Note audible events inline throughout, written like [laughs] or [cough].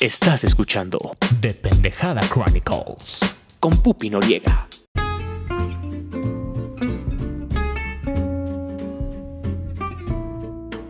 Estás escuchando The Pendejada Chronicles. con Pupi Noriega.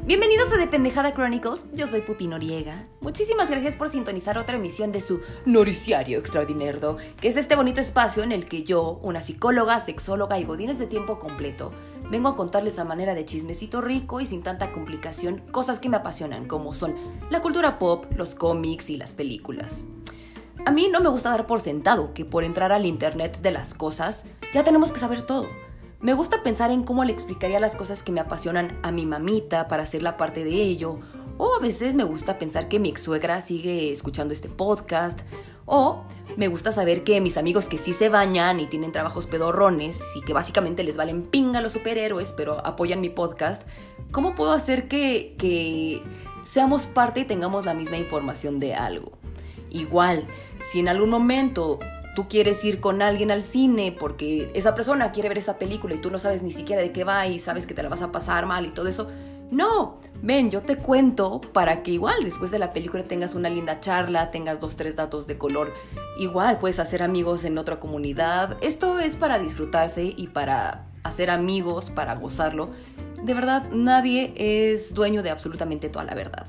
Bienvenidos a The Pendejada Chronicles, yo soy Pupi Noriega. Muchísimas gracias por sintonizar otra emisión de su Noriciario Extraordinardo, que es este bonito espacio en el que yo, una psicóloga, sexóloga y godines de tiempo completo, vengo a contarles a manera de chismecito rico y sin tanta complicación cosas que me apasionan, como son la cultura pop, los cómics y las películas. A mí no me gusta dar por sentado que por entrar al Internet de las cosas ya tenemos que saber todo. Me gusta pensar en cómo le explicaría las cosas que me apasionan a mi mamita para hacerla parte de ello. O a veces me gusta pensar que mi ex suegra sigue escuchando este podcast. O me gusta saber que mis amigos que sí se bañan y tienen trabajos pedorrones y que básicamente les valen pinga los superhéroes, pero apoyan mi podcast, ¿cómo puedo hacer que, que seamos parte y tengamos la misma información de algo? Igual, si en algún momento tú quieres ir con alguien al cine porque esa persona quiere ver esa película y tú no sabes ni siquiera de qué va y sabes que te la vas a pasar mal y todo eso, no, ven, yo te cuento para que igual después de la película tengas una linda charla, tengas dos, tres datos de color. Igual puedes hacer amigos en otra comunidad. Esto es para disfrutarse y para hacer amigos, para gozarlo. De verdad, nadie es dueño de absolutamente toda la verdad.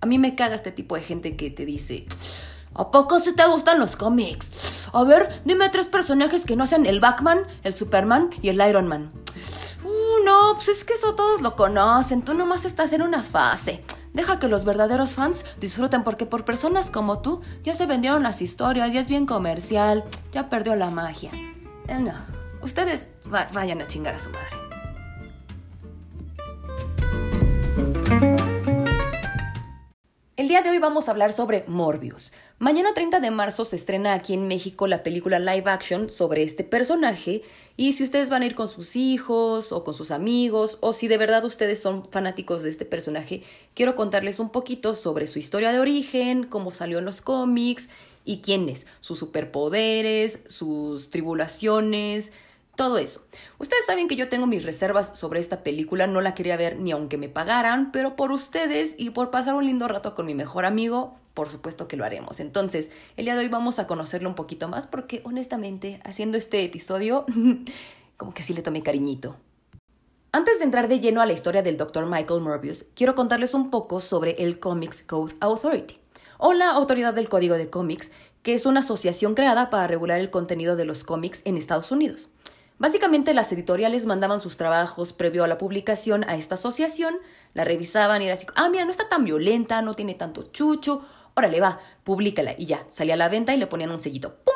A mí me caga este tipo de gente que te dice, ¿a poco sí te gustan los cómics? A ver, dime tres personajes que no sean el Batman, el Superman y el Iron Man. No, pues es que eso todos lo conocen, tú nomás estás en una fase. Deja que los verdaderos fans disfruten porque por personas como tú ya se vendieron las historias, ya es bien comercial, ya perdió la magia. Eh, no, ustedes va- vayan a chingar a su madre. El día de hoy vamos a hablar sobre Morbius. Mañana 30 de marzo se estrena aquí en México la película live action sobre este personaje y si ustedes van a ir con sus hijos o con sus amigos o si de verdad ustedes son fanáticos de este personaje, quiero contarles un poquito sobre su historia de origen, cómo salió en los cómics y quién es, sus superpoderes, sus tribulaciones, todo eso. Ustedes saben que yo tengo mis reservas sobre esta película, no la quería ver ni aunque me pagaran, pero por ustedes y por pasar un lindo rato con mi mejor amigo, por supuesto que lo haremos. Entonces, el día de hoy vamos a conocerlo un poquito más porque honestamente, haciendo este episodio, [laughs] como que sí le tomé cariñito. Antes de entrar de lleno a la historia del Dr. Michael Morbius, quiero contarles un poco sobre el Comics Code Authority, o la Autoridad del Código de Cómics, que es una asociación creada para regular el contenido de los cómics en Estados Unidos. Básicamente las editoriales mandaban sus trabajos previo a la publicación a esta asociación, la revisaban y era así, ah, mira, no está tan violenta, no tiene tanto chucho, órale, va, públicala y ya, salía a la venta y le ponían un sellito, ¡pum!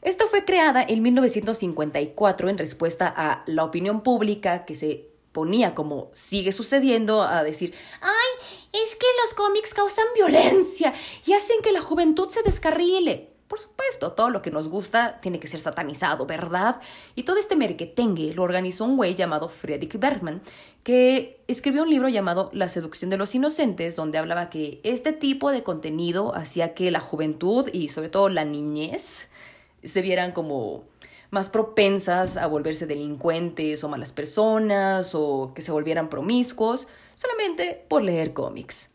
Esta fue creada en 1954 en respuesta a la opinión pública que se ponía como sigue sucediendo a decir, ay, es que los cómics causan violencia y hacen que la juventud se descarrile. Por supuesto, todo lo que nos gusta tiene que ser satanizado, ¿verdad? Y todo este merquetengue lo organizó un güey llamado Friedrich Bergman, que escribió un libro llamado La seducción de los inocentes, donde hablaba que este tipo de contenido hacía que la juventud y sobre todo la niñez se vieran como más propensas a volverse delincuentes o malas personas o que se volvieran promiscuos solamente por leer cómics.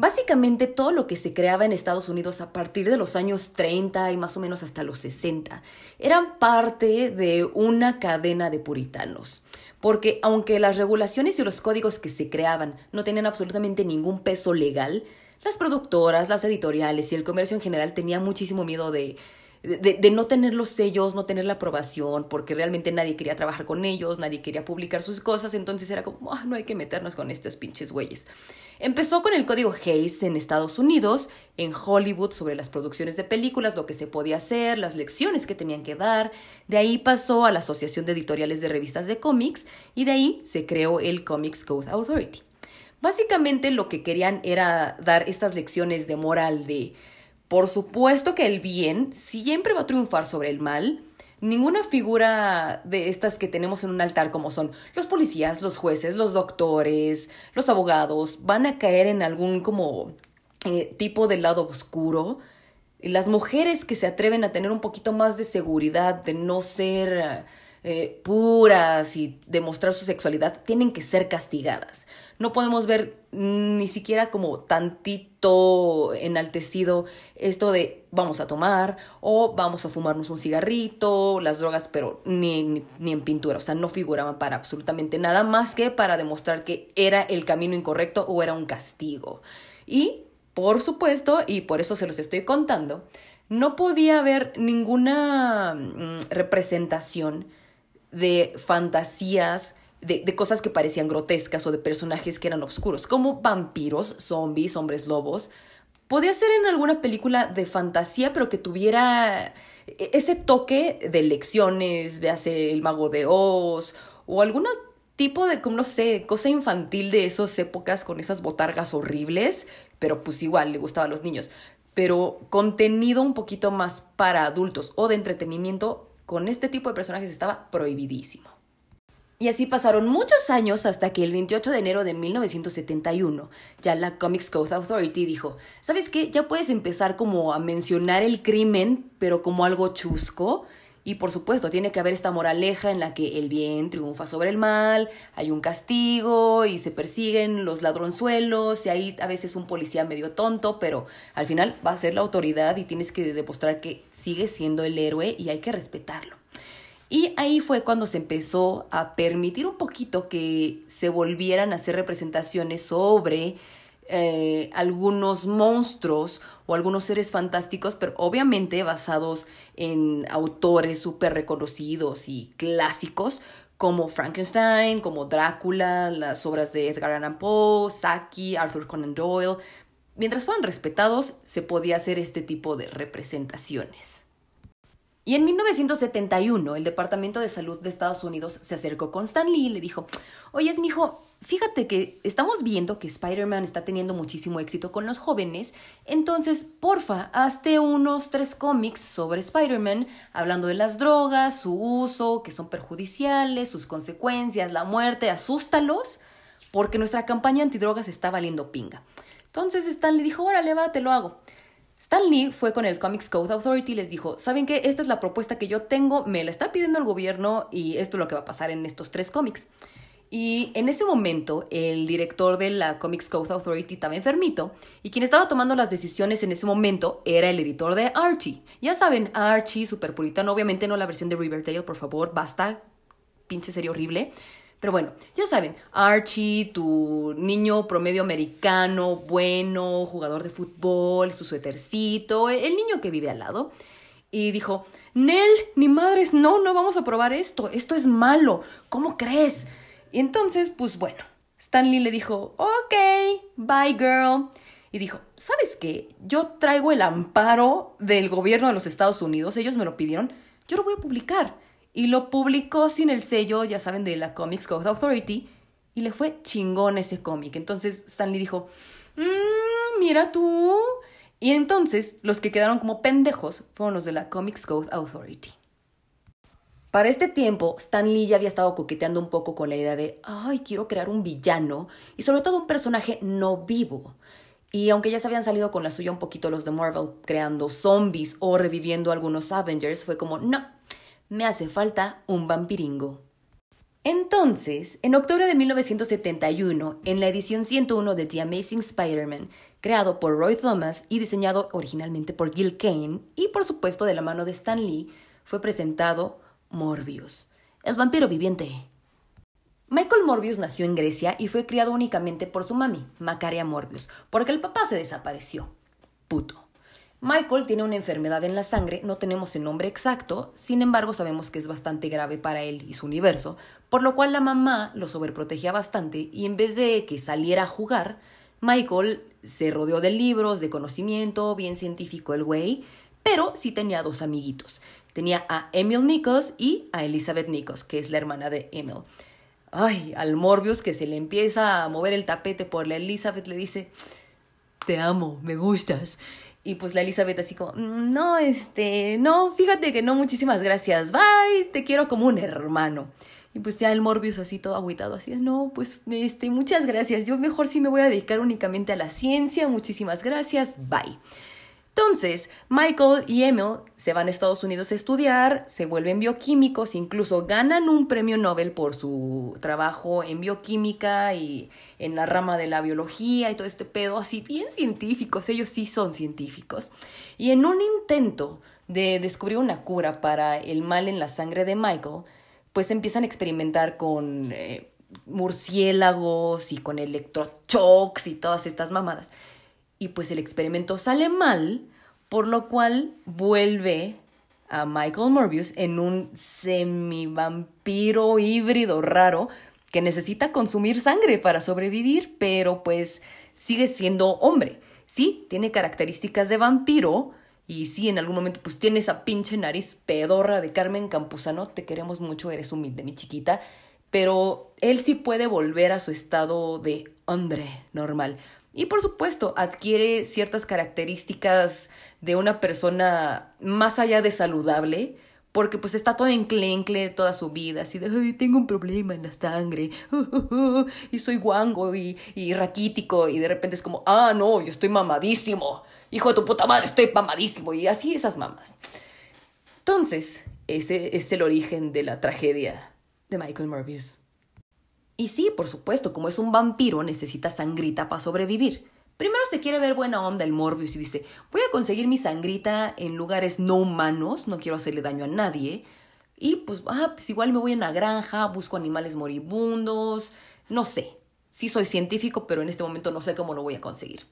Básicamente todo lo que se creaba en Estados Unidos a partir de los años 30 y más o menos hasta los 60 eran parte de una cadena de puritanos. Porque aunque las regulaciones y los códigos que se creaban no tenían absolutamente ningún peso legal, las productoras, las editoriales y el comercio en general tenían muchísimo miedo de, de, de no tener los sellos, no tener la aprobación, porque realmente nadie quería trabajar con ellos, nadie quería publicar sus cosas, entonces era como, "Ah, no hay que meternos con estos pinches güeyes. Empezó con el código Hayes en Estados Unidos, en Hollywood sobre las producciones de películas, lo que se podía hacer, las lecciones que tenían que dar. De ahí pasó a la Asociación de Editoriales de Revistas de Cómics y de ahí se creó el Comics Code Authority. Básicamente lo que querían era dar estas lecciones de moral de, por supuesto que el bien siempre va a triunfar sobre el mal, Ninguna figura de estas que tenemos en un altar, como son los policías, los jueces, los doctores, los abogados, van a caer en algún como eh, tipo de lado oscuro. Las mujeres que se atreven a tener un poquito más de seguridad, de no ser eh, puras y demostrar su sexualidad tienen que ser castigadas. No podemos ver ni siquiera como tantito enaltecido esto de vamos a tomar o vamos a fumarnos un cigarrito, las drogas, pero ni, ni en pintura, o sea, no figuraban para absolutamente nada más que para demostrar que era el camino incorrecto o era un castigo. Y, por supuesto, y por eso se los estoy contando, no podía haber ninguna mm, representación de fantasías, de, de, cosas que parecían grotescas o de personajes que eran oscuros, como vampiros, zombies, hombres lobos. Podía ser en alguna película de fantasía, pero que tuviera e, ese toque de lecciones, véase El Mago de Oz, o algún tipo de, como no sé, cosa infantil de esas épocas con esas botargas horribles, pero pues igual le gustaba a los niños pero contenido un poquito más para adultos o de entretenimiento con este tipo de personajes estaba prohibidísimo. Y así pasaron muchos años hasta que el 28 de enero de 1971 ya la Comics Code Authority dijo, ¿sabes qué? Ya puedes empezar como a mencionar el crimen, pero como algo chusco, y por supuesto, tiene que haber esta moraleja en la que el bien triunfa sobre el mal, hay un castigo y se persiguen los ladronzuelos y hay a veces un policía medio tonto, pero al final va a ser la autoridad y tienes que demostrar que sigue siendo el héroe y hay que respetarlo. Y ahí fue cuando se empezó a permitir un poquito que se volvieran a hacer representaciones sobre eh, algunos monstruos o algunos seres fantásticos, pero obviamente basados en autores súper reconocidos y clásicos como Frankenstein, como Drácula, las obras de Edgar Allan Poe, Saki, Arthur Conan Doyle. Mientras fueran respetados, se podía hacer este tipo de representaciones. Y en 1971, el Departamento de Salud de Estados Unidos se acercó con Stan Lee y le dijo, oye, mi hijo, fíjate que estamos viendo que Spider-Man está teniendo muchísimo éxito con los jóvenes, entonces, porfa, hazte unos tres cómics sobre Spider-Man, hablando de las drogas, su uso, que son perjudiciales, sus consecuencias, la muerte, asústalos, porque nuestra campaña antidrogas está valiendo pinga. Entonces Stan le dijo, órale, va, te lo hago. Stan Lee fue con el Comics Code Authority y les dijo, ¿saben qué? Esta es la propuesta que yo tengo, me la está pidiendo el gobierno y esto es lo que va a pasar en estos tres cómics. Y en ese momento, el director de la Comics Code Authority estaba enfermito, y quien estaba tomando las decisiones en ese momento era el editor de Archie. Ya saben, Archie, super puritano, obviamente no la versión de Riverdale, por favor, basta, pinche serie horrible. Pero bueno, ya saben, Archie, tu niño promedio americano, bueno, jugador de fútbol, su suétercito, el niño que vive al lado. Y dijo, Nel, ni madres, no, no vamos a probar esto, esto es malo, ¿cómo crees? Y entonces, pues bueno, Stanley le dijo, ok, bye girl. Y dijo, ¿sabes qué? Yo traigo el amparo del gobierno de los Estados Unidos, ellos me lo pidieron, yo lo voy a publicar. Y lo publicó sin el sello, ya saben, de la Comics Code Authority, y le fue chingón ese cómic. Entonces Stanley dijo, mmm, mira tú. Y entonces los que quedaron como pendejos fueron los de la Comics Code Authority. Para este tiempo, Stan Lee ya había estado coqueteando un poco con la idea de, ay, quiero crear un villano y sobre todo un personaje no vivo. Y aunque ya se habían salido con la suya un poquito los de Marvel creando zombies o reviviendo algunos Avengers, fue como, no, me hace falta un vampiringo. Entonces, en octubre de 1971, en la edición 101 de The Amazing Spider-Man, creado por Roy Thomas y diseñado originalmente por Gil Kane y por supuesto de la mano de Stan Lee, fue presentado Morbius, el vampiro viviente. Michael Morbius nació en Grecia y fue criado únicamente por su mami, Macaria Morbius, porque el papá se desapareció. Puto. Michael tiene una enfermedad en la sangre, no tenemos el nombre exacto, sin embargo sabemos que es bastante grave para él y su universo, por lo cual la mamá lo sobreprotegía bastante y en vez de que saliera a jugar, Michael se rodeó de libros, de conocimiento, bien científico el güey, pero sí tenía dos amiguitos. Tenía a Emil Nikos y a Elizabeth Nikos, que es la hermana de Emil. Ay, al Morbius que se le empieza a mover el tapete por la Elizabeth le dice, te amo, me gustas. Y pues la Elizabeth así como, no, este, no, fíjate que no, muchísimas gracias, bye, te quiero como un hermano. Y pues ya el Morbius así todo agüitado, así, no, pues, este, muchas gracias, yo mejor sí me voy a dedicar únicamente a la ciencia, muchísimas gracias, bye. Entonces, Michael y Emil se van a Estados Unidos a estudiar, se vuelven bioquímicos, incluso ganan un premio Nobel por su trabajo en bioquímica y en la rama de la biología y todo este pedo, así bien científicos, ellos sí son científicos. Y en un intento de descubrir una cura para el mal en la sangre de Michael, pues empiezan a experimentar con eh, murciélagos y con electrochocks y todas estas mamadas. Y pues el experimento sale mal, por lo cual vuelve a Michael Morbius en un semivampiro híbrido raro que necesita consumir sangre para sobrevivir, pero pues sigue siendo hombre. Sí, tiene características de vampiro y sí, en algún momento pues tiene esa pinche nariz pedorra de Carmen Campuzano, te queremos mucho, eres humilde, mi chiquita, pero él sí puede volver a su estado de hombre normal. Y por supuesto, adquiere ciertas características de una persona más allá de saludable, porque pues está todo enclencle toda su vida, así de, Ay, tengo un problema en la sangre, [laughs] y soy guango y, y raquítico, y de repente es como, ah, no, yo estoy mamadísimo, hijo de tu puta madre, estoy mamadísimo, y así esas mamas. Entonces, ese es el origen de la tragedia de Michael Morbius. Y sí, por supuesto, como es un vampiro, necesita sangrita para sobrevivir. Primero se quiere ver buena onda el Morbius y dice, voy a conseguir mi sangrita en lugares no humanos, no quiero hacerle daño a nadie. Y pues, ah, pues igual me voy a una granja, busco animales moribundos, no sé. Sí soy científico, pero en este momento no sé cómo lo voy a conseguir.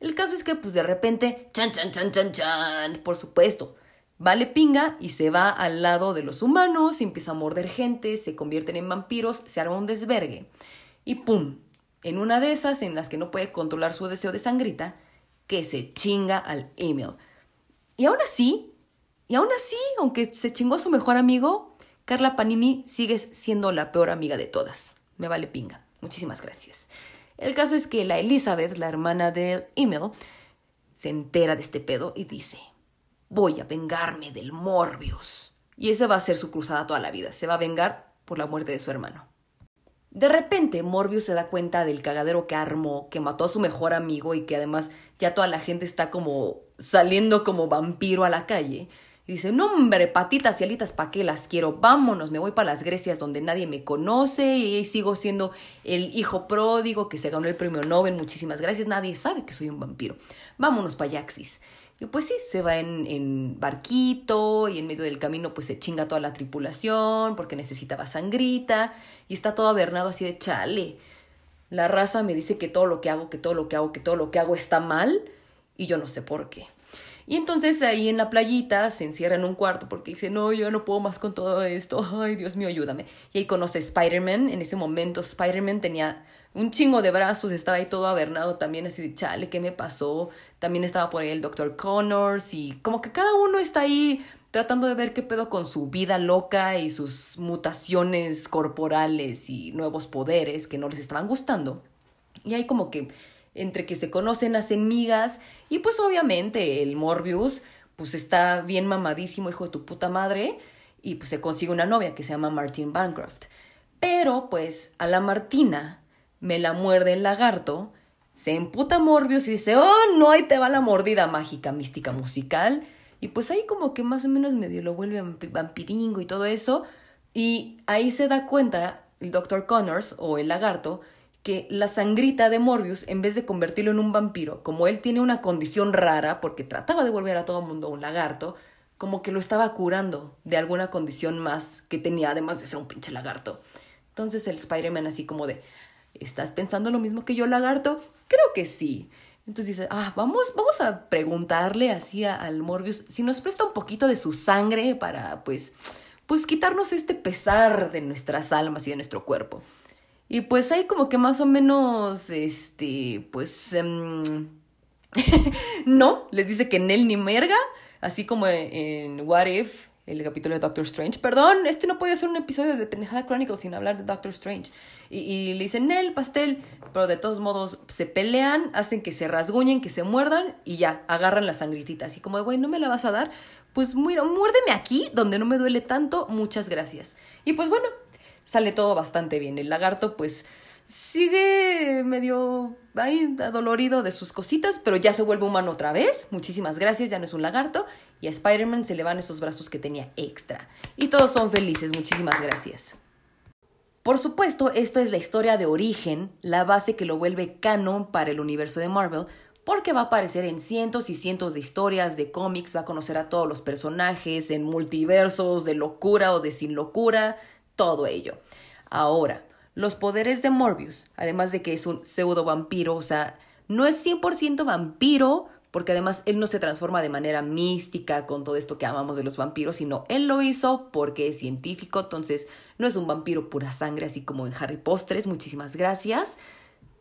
El caso es que pues de repente, chan, chan, chan, chan, chan, por supuesto, Vale pinga y se va al lado de los humanos, empieza a morder gente, se convierten en vampiros, se arma un desvergue. Y ¡pum! En una de esas en las que no puede controlar su deseo de sangrita, que se chinga al Emil. Y aún así, y aún así, aunque se chingó a su mejor amigo, Carla Panini sigue siendo la peor amiga de todas. Me vale pinga. Muchísimas gracias. El caso es que la Elizabeth, la hermana de Emil, se entera de este pedo y dice, voy a vengarme del Morbius. Y esa va a ser su cruzada toda la vida. Se va a vengar por la muerte de su hermano. De repente, Morbius se da cuenta del cagadero que armó, que mató a su mejor amigo y que además ya toda la gente está como saliendo como vampiro a la calle. Y dice, no hombre, patitas y alitas, ¿pa' qué las quiero? Vámonos, me voy para las Grecias donde nadie me conoce y sigo siendo el hijo pródigo que se ganó el premio Nobel, muchísimas gracias, nadie sabe que soy un vampiro. Vámonos pa' Yaxis. Y pues sí, se va en, en, barquito y en medio del camino pues se chinga toda la tripulación porque necesitaba sangrita y está todo avernado así de chale. La raza me dice que todo lo que hago, que todo lo que hago, que todo lo que hago está mal y yo no sé por qué. Y entonces ahí en la playita se encierra en un cuarto porque dice, no, yo no puedo más con todo esto, ay Dios mío, ayúdame. Y ahí conoce a Spider-Man, en ese momento Spider-Man tenía un chingo de brazos, estaba ahí todo avernado también, así de chale, ¿qué me pasó? También estaba por ahí el Dr. Connors y como que cada uno está ahí tratando de ver qué pedo con su vida loca y sus mutaciones corporales y nuevos poderes que no les estaban gustando. Y ahí como que entre que se conocen hacen migas y pues obviamente el Morbius pues está bien mamadísimo hijo de tu puta madre y pues se consigue una novia que se llama Martin Bancroft. Pero pues a la Martina me la muerde el lagarto, se emputa Morbius y dice, oh, no, ahí te va la mordida mágica, mística, musical. Y pues ahí como que más o menos medio lo vuelve vampiringo y todo eso. Y ahí se da cuenta el Dr. Connors o el lagarto que la sangrita de Morbius, en vez de convertirlo en un vampiro, como él tiene una condición rara, porque trataba de volver a todo mundo un lagarto, como que lo estaba curando de alguna condición más que tenía, además de ser un pinche lagarto. Entonces el Spider-Man así como de, ¿Estás pensando lo mismo que yo, lagarto? Creo que sí. Entonces dice, ah, vamos, vamos a preguntarle así al Morbius si nos presta un poquito de su sangre para, pues, pues quitarnos este pesar de nuestras almas y de nuestro cuerpo. Y pues hay como que más o menos, este, pues, em, [laughs] no, les dice que en él ni merga, así como en What If, el capítulo de Doctor Strange. Perdón, este no puede ser un episodio de Pendejada Chronicles sin hablar de Doctor Strange. Y, le dicen el pastel, pero de todos modos se pelean, hacen que se rasguñen, que se muerdan y ya, agarran la sangritita. Así como, güey, ¿no me la vas a dar? Pues muérdeme aquí, donde no me duele tanto, muchas gracias. Y pues bueno, sale todo bastante bien. El lagarto, pues sigue medio ahí adolorido de sus cositas, pero ya se vuelve humano otra vez. Muchísimas gracias, ya no es un lagarto. Y a Spider-Man se le van esos brazos que tenía extra. Y todos son felices, muchísimas gracias. Por supuesto, esto es la historia de origen, la base que lo vuelve canon para el universo de Marvel, porque va a aparecer en cientos y cientos de historias, de cómics, va a conocer a todos los personajes, en multiversos, de locura o de sin locura, todo ello. Ahora, los poderes de Morbius, además de que es un pseudo vampiro, o sea, no es 100% vampiro, porque además él no se transforma de manera mística con todo esto que amamos de los vampiros, sino él lo hizo porque es científico, entonces no es un vampiro pura sangre, así como en Harry Postres, muchísimas gracias.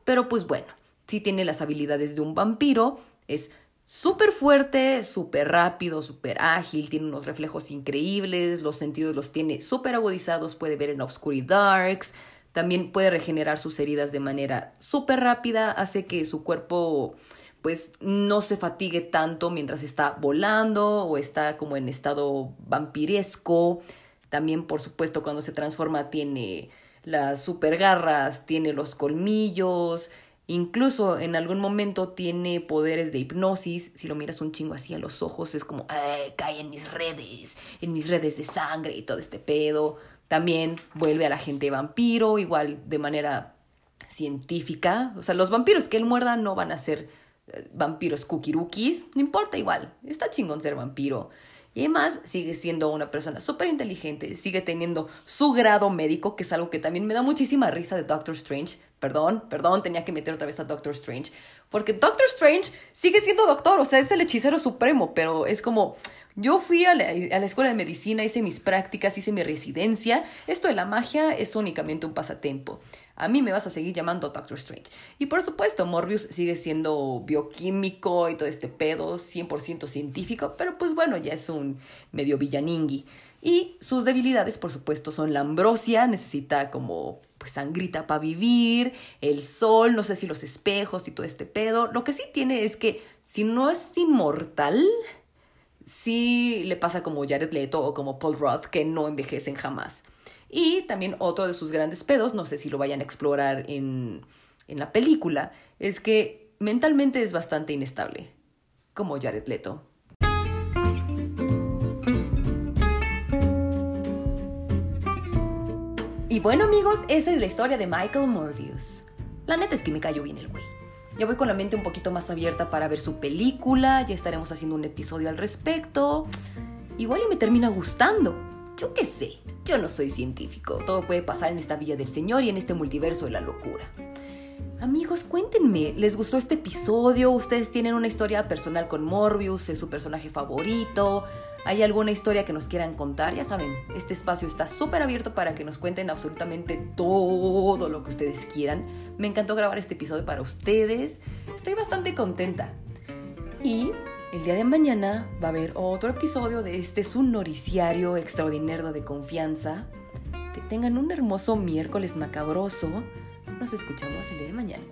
Pero pues bueno, sí tiene las habilidades de un vampiro, es súper fuerte, súper rápido, súper ágil, tiene unos reflejos increíbles, los sentidos los tiene súper agudizados, puede ver en darks, también puede regenerar sus heridas de manera súper rápida, hace que su cuerpo pues no se fatigue tanto mientras está volando o está como en estado vampiresco. También, por supuesto, cuando se transforma tiene las super garras, tiene los colmillos, incluso en algún momento tiene poderes de hipnosis. Si lo miras un chingo así a los ojos, es como, cae en mis redes, en mis redes de sangre y todo este pedo. También vuelve a la gente vampiro, igual de manera científica. O sea, los vampiros que él muerda no van a ser eh, vampiros kukirukis, no importa igual, está chingón ser vampiro. Y además sigue siendo una persona súper inteligente, sigue teniendo su grado médico, que es algo que también me da muchísima risa de Doctor Strange. Perdón, perdón, tenía que meter otra vez a Doctor Strange. Porque Doctor Strange sigue siendo doctor, o sea, es el hechicero supremo, pero es como, yo fui a la, escuela de medicina, hice mis prácticas, hice mi residencia. Esto de la magia es únicamente un pasatiempo. A mí me vas a seguir llamando Doctor Strange. Y por supuesto, Morbius sigue siendo bioquímico y todo este pedo, 100% científico, pero pues bueno, ya es un medio villaningui. Y sus debilidades, por supuesto, son la ambrosia, necesita como pues sangrita para vivir, el sol, no sé si los espejos y todo este pedo. Lo que sí tiene es que si no es inmortal, sí le pasa como Jared Leto o como Paul Roth, que no envejecen jamás. Y también otro de sus grandes pedos, no sé si lo vayan a explorar en, en la película, es que mentalmente es bastante inestable, como Jared Leto. Y bueno amigos, esa es la historia de Michael Morbius. La neta es que me cayó bien el güey. Ya voy con la mente un poquito más abierta para ver su película, ya estaremos haciendo un episodio al respecto. Igual y me termina gustando. Yo qué sé, yo no soy científico, todo puede pasar en esta villa del Señor y en este multiverso de la locura. Amigos, cuéntenme, ¿les gustó este episodio? ¿Ustedes tienen una historia personal con Morbius? ¿Es su personaje favorito? ¿Hay alguna historia que nos quieran contar? Ya saben, este espacio está súper abierto para que nos cuenten absolutamente todo lo que ustedes quieran. Me encantó grabar este episodio para ustedes. Estoy bastante contenta. Y el día de mañana va a haber otro episodio de este su noriciario extraordinario de confianza. Que tengan un hermoso miércoles macabroso. Nos escuchamos el día de mañana.